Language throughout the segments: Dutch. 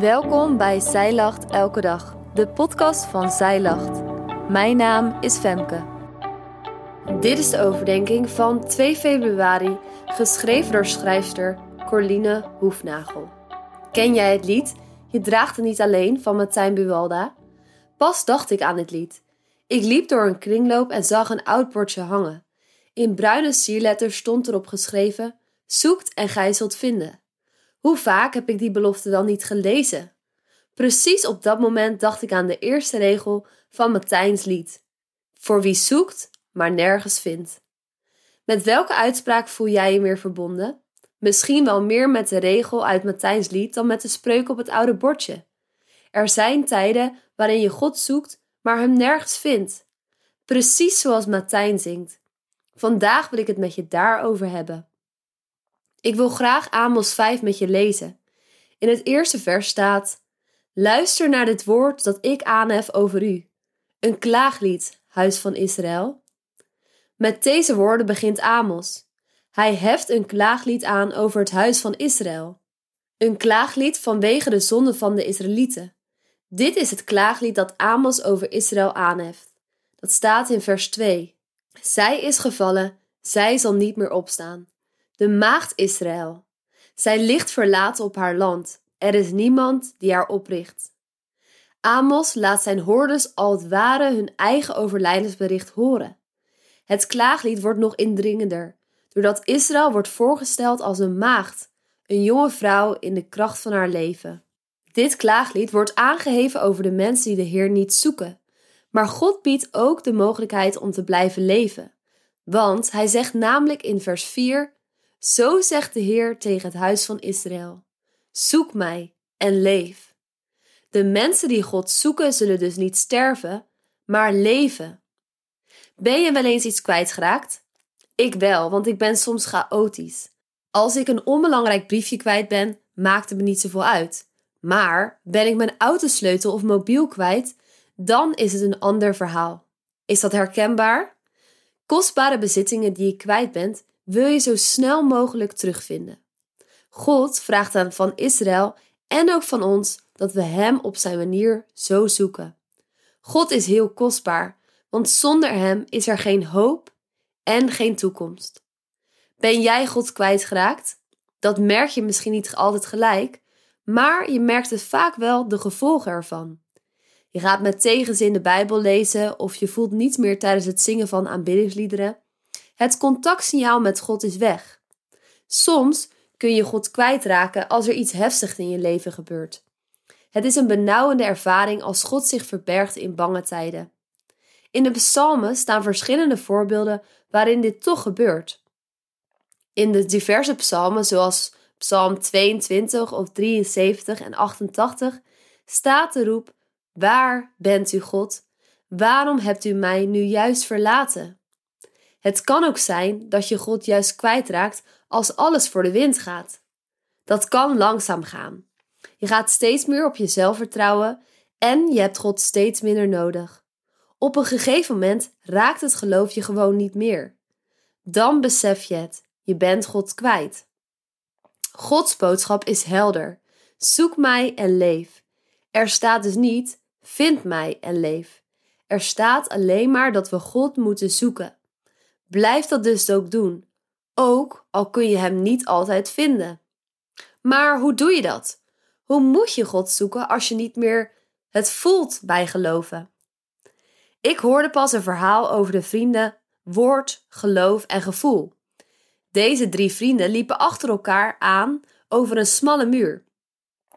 Welkom bij Zij Lacht Elke Dag, de podcast van Zij Lacht. Mijn naam is Femke. Dit is de overdenking van 2 februari, geschreven door schrijfster Corline Hoefnagel. Ken jij het lied Je draagt het niet alleen van Martijn Buwalda? Pas dacht ik aan dit lied. Ik liep door een kringloop en zag een oud bordje hangen. In bruine sierletters stond erop geschreven: Zoekt en gij zult vinden. Hoe vaak heb ik die belofte wel niet gelezen? Precies op dat moment dacht ik aan de eerste regel van Martijns lied: Voor wie zoekt, maar nergens vindt. Met welke uitspraak voel jij je meer verbonden? Misschien wel meer met de regel uit Martijns lied dan met de spreuk op het oude bordje. Er zijn tijden waarin je God zoekt, maar hem nergens vindt. Precies zoals Martijn zingt. Vandaag wil ik het met je daarover hebben. Ik wil graag Amos 5 met je lezen. In het eerste vers staat: Luister naar dit woord dat ik aanhef over u. Een klaaglied, huis van Israël. Met deze woorden begint Amos. Hij heft een klaaglied aan over het huis van Israël. Een klaaglied vanwege de zonde van de Israëlieten. Dit is het klaaglied dat Amos over Israël aanheft. Dat staat in vers 2. Zij is gevallen, zij zal niet meer opstaan de maagd Israël. Zij ligt verlaten op haar land. Er is niemand die haar opricht. Amos laat zijn hoorders al het ware hun eigen overlijdensbericht horen. Het klaaglied wordt nog indringender, doordat Israël wordt voorgesteld als een maagd, een jonge vrouw in de kracht van haar leven. Dit klaaglied wordt aangeheven over de mensen die de Heer niet zoeken, maar God biedt ook de mogelijkheid om te blijven leven. Want hij zegt namelijk in vers 4 zo zegt de Heer tegen het huis van Israël: Zoek mij en leef. De mensen die God zoeken zullen dus niet sterven, maar leven. Ben je wel eens iets kwijtgeraakt? Ik wel, want ik ben soms chaotisch. Als ik een onbelangrijk briefje kwijt ben, maakt het me niet zoveel uit. Maar ben ik mijn autosleutel of mobiel kwijt, dan is het een ander verhaal. Is dat herkenbaar? Kostbare bezittingen die je kwijt bent, wil je zo snel mogelijk terugvinden. God vraagt aan van Israël en ook van ons dat we Hem op zijn manier zo zoeken. God is heel kostbaar, want zonder Hem is er geen hoop en geen toekomst. Ben jij God kwijtgeraakt? Dat merk je misschien niet altijd gelijk, maar je merkt het vaak wel de gevolgen ervan. Je gaat met tegenzin de Bijbel lezen of je voelt niets meer tijdens het zingen van aanbiddingsliederen. Het contactsignaal met God is weg. Soms kun je God kwijtraken als er iets heftigs in je leven gebeurt. Het is een benauwende ervaring als God zich verbergt in bange tijden. In de psalmen staan verschillende voorbeelden waarin dit toch gebeurt. In de diverse psalmen, zoals Psalm 22 of 73 en 88, staat de roep: Waar bent u God? Waarom hebt u mij nu juist verlaten? Het kan ook zijn dat je God juist kwijtraakt als alles voor de wind gaat. Dat kan langzaam gaan. Je gaat steeds meer op jezelf vertrouwen en je hebt God steeds minder nodig. Op een gegeven moment raakt het geloof je gewoon niet meer. Dan besef je het, je bent God kwijt. Gods boodschap is helder. Zoek mij en leef. Er staat dus niet, vind mij en leef. Er staat alleen maar dat we God moeten zoeken. Blijf dat dus ook doen, ook al kun je Hem niet altijd vinden. Maar hoe doe je dat? Hoe moet je God zoeken als je niet meer het voelt bij geloven? Ik hoorde pas een verhaal over de vrienden woord, geloof en gevoel. Deze drie vrienden liepen achter elkaar aan over een smalle muur.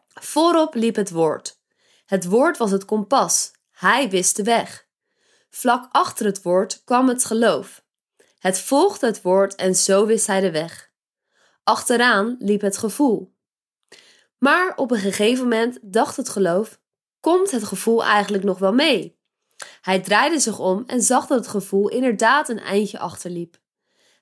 Voorop liep het woord. Het woord was het kompas. Hij wist de weg. Vlak achter het woord kwam het geloof. Het volgde het woord en zo wist hij de weg. Achteraan liep het gevoel. Maar op een gegeven moment dacht het geloof: komt het gevoel eigenlijk nog wel mee? Hij draaide zich om en zag dat het gevoel inderdaad een eindje achterliep.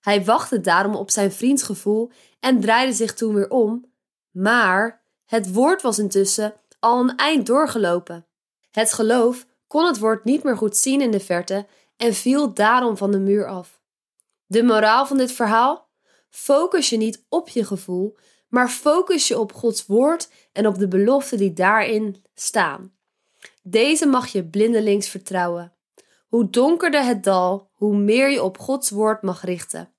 Hij wachtte daarom op zijn vriends gevoel en draaide zich toen weer om, maar het woord was intussen al een eind doorgelopen. Het geloof kon het woord niet meer goed zien in de verte en viel daarom van de muur af. De moraal van dit verhaal? Focus je niet op je gevoel, maar focus je op Gods woord en op de beloften die daarin staan. Deze mag je blindelings vertrouwen. Hoe donkerder het dal, hoe meer je op Gods woord mag richten.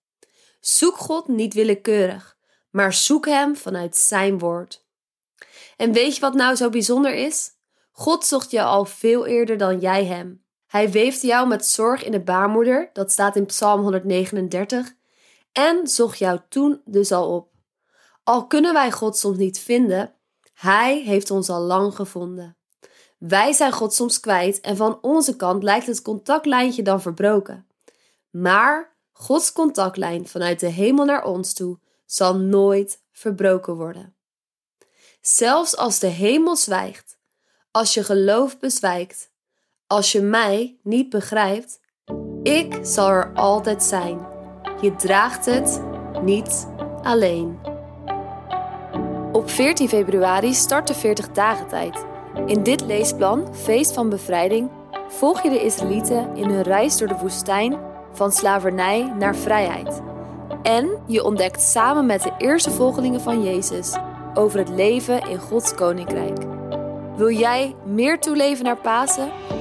Zoek God niet willekeurig, maar zoek Hem vanuit Zijn woord. En weet je wat nou zo bijzonder is? God zocht je al veel eerder dan jij Hem. Hij weefde jou met zorg in de baarmoeder, dat staat in Psalm 139, en zocht jou toen dus al op. Al kunnen wij God soms niet vinden, Hij heeft ons al lang gevonden. Wij zijn God soms kwijt en van onze kant lijkt het contactlijntje dan verbroken. Maar Gods contactlijn vanuit de hemel naar ons toe zal nooit verbroken worden. Zelfs als de hemel zwijgt, als je geloof bezwijkt, als je mij niet begrijpt, ik zal er altijd zijn. Je draagt het niet alleen. Op 14 februari start de 40 dagen tijd. In dit leesplan, Feest van Bevrijding, volg je de Israëlieten in hun reis door de woestijn van slavernij naar vrijheid. En je ontdekt samen met de eerste volgelingen van Jezus over het leven in Gods koninkrijk. Wil jij meer toeleven naar Pasen?